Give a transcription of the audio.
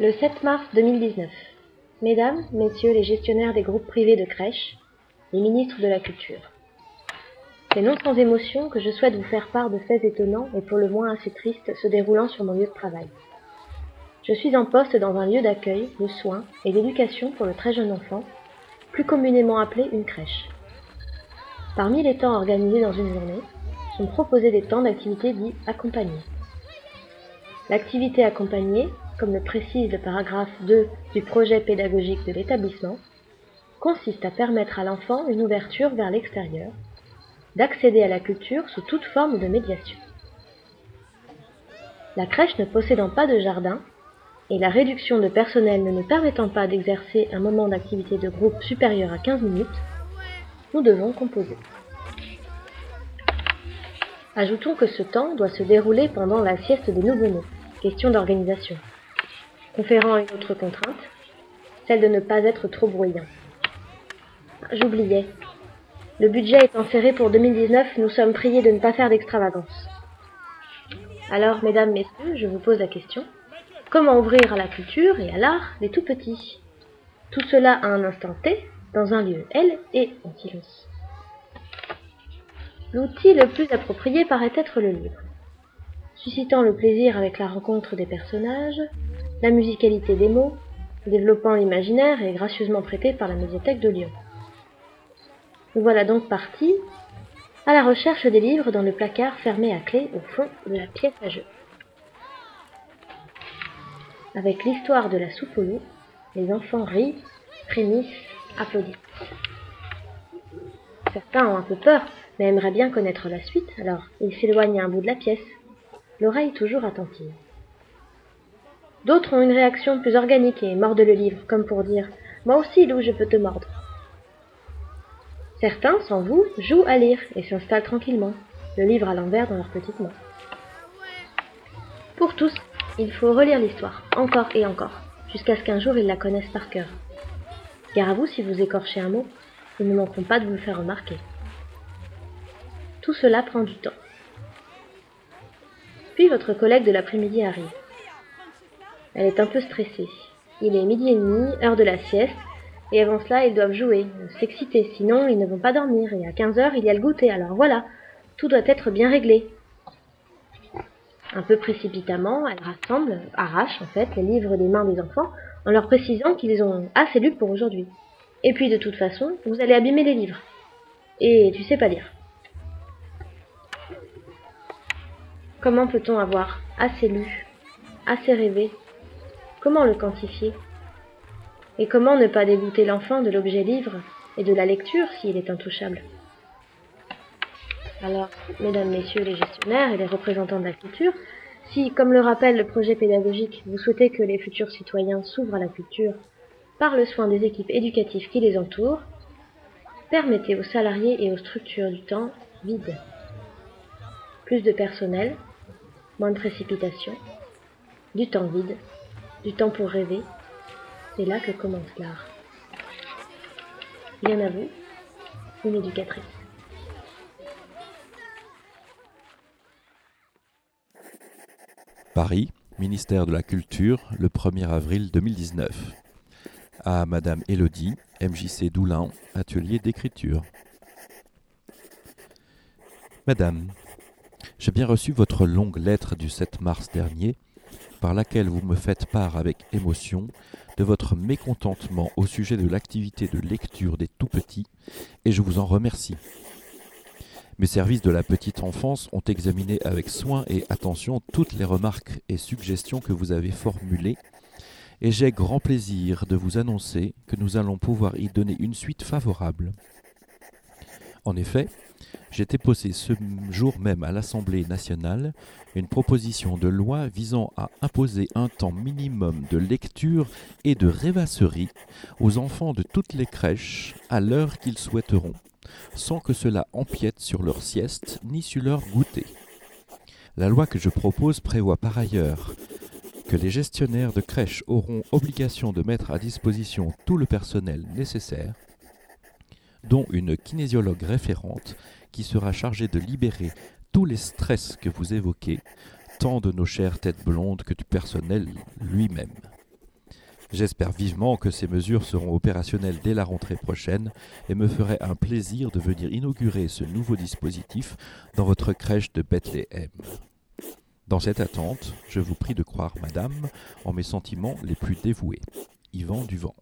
Le 7 mars 2019. Mesdames, Messieurs les gestionnaires des groupes privés de crèches, les ministres de la Culture. C'est non sans émotion que je souhaite vous faire part de faits étonnants et pour le moins assez tristes se déroulant sur mon lieu de travail. Je suis en poste dans un lieu d'accueil, de soins et d'éducation pour le très jeune enfant, plus communément appelé une crèche. Parmi les temps organisés dans une journée, sont proposés des temps d'activité dits accompagnés. L'activité accompagnée, comme le précise le paragraphe 2 du projet pédagogique de l'établissement, consiste à permettre à l'enfant une ouverture vers l'extérieur, d'accéder à la culture sous toute forme de médiation. La crèche ne possédant pas de jardin et la réduction de personnel ne nous permettant pas d'exercer un moment d'activité de groupe supérieur à 15 minutes, nous devons composer. Ajoutons que ce temps doit se dérouler pendant la sieste des nouveau-nés, question d'organisation, conférant une autre contrainte, celle de ne pas être trop bruyant. J'oubliais. Le budget étant serré pour 2019, nous sommes priés de ne pas faire d'extravagance. Alors, mesdames, messieurs, je vous pose la question. Comment ouvrir à la culture et à l'art les tout petits? Tout cela à un instant T, dans un lieu L et en silence. L'outil le plus approprié paraît être le livre. Suscitant le plaisir avec la rencontre des personnages, la musicalité des mots, développant l'imaginaire et gracieusement prêté par la médiathèque de Lyon. Nous voilà donc partis à la recherche des livres dans le placard fermé à clé au fond de la pièce à jeu. Avec l'histoire de la soupe au les enfants rient, frémissent, applaudissent. Certains ont un peu peur, mais aimerait bien connaître la suite, alors il s'éloigne à un bout de la pièce, l'oreille toujours attentive. D'autres ont une réaction plus organique et mordent le livre, comme pour dire Moi aussi, Lou, je peux te mordre. Certains, sans vous, jouent à lire et s'installent tranquillement, le livre à l'envers dans leurs petites mains. Pour tous, il faut relire l'histoire, encore et encore, jusqu'à ce qu'un jour ils la connaissent par cœur. Gare à vous si vous écorchez un mot, ils ne manqueront pas de vous le faire remarquer. Tout cela prend du temps. Puis votre collègue de l'après-midi arrive. Elle est un peu stressée. Il est midi et demi, heure de la sieste, et avant cela, ils doivent jouer, s'exciter, sinon ils ne vont pas dormir, et à 15 heures, il y a le goûter, alors voilà, tout doit être bien réglé. Un peu précipitamment, elle rassemble, arrache en fait, les livres des mains des enfants, en leur précisant qu'ils ont assez lu pour aujourd'hui. Et puis de toute façon, vous allez abîmer les livres. Et tu sais pas lire. Comment peut-on avoir assez lu, assez rêvé Comment le quantifier? Et comment ne pas dégoûter l'enfant de l'objet livre et de la lecture s'il est intouchable? Alors, mesdames, messieurs les gestionnaires et les représentants de la culture, si, comme le rappelle le projet pédagogique, vous souhaitez que les futurs citoyens s'ouvrent à la culture par le soin des équipes éducatives qui les entourent, permettez aux salariés et aux structures du temps vide. Plus de personnel, moins de précipitation, du temps vide, du temps pour rêver. C'est là que commence l'art. Bien à vous, une éducatrice. Paris, ministère de la Culture, le 1er avril 2019. À Madame Élodie, MJC Doulin, atelier d'écriture. Madame, j'ai bien reçu votre longue lettre du 7 mars dernier, par laquelle vous me faites part avec émotion de votre mécontentement au sujet de l'activité de lecture des tout-petits, et je vous en remercie. Mes services de la petite enfance ont examiné avec soin et attention toutes les remarques et suggestions que vous avez formulées, et j'ai grand plaisir de vous annoncer que nous allons pouvoir y donner une suite favorable. En effet, j'ai déposé ce jour même à l'Assemblée nationale une proposition de loi visant à imposer un temps minimum de lecture et de rêvasserie aux enfants de toutes les crèches à l'heure qu'ils souhaiteront, sans que cela empiète sur leur sieste ni sur leur goûter. La loi que je propose prévoit par ailleurs que les gestionnaires de crèches auront obligation de mettre à disposition tout le personnel nécessaire dont une kinésiologue référente qui sera chargée de libérer tous les stress que vous évoquez, tant de nos chères têtes blondes que du personnel lui-même. J'espère vivement que ces mesures seront opérationnelles dès la rentrée prochaine et me ferait un plaisir de venir inaugurer ce nouveau dispositif dans votre crèche de Bethléem. Dans cette attente, je vous prie de croire, madame, en mes sentiments les plus dévoués. Yvan Duvent.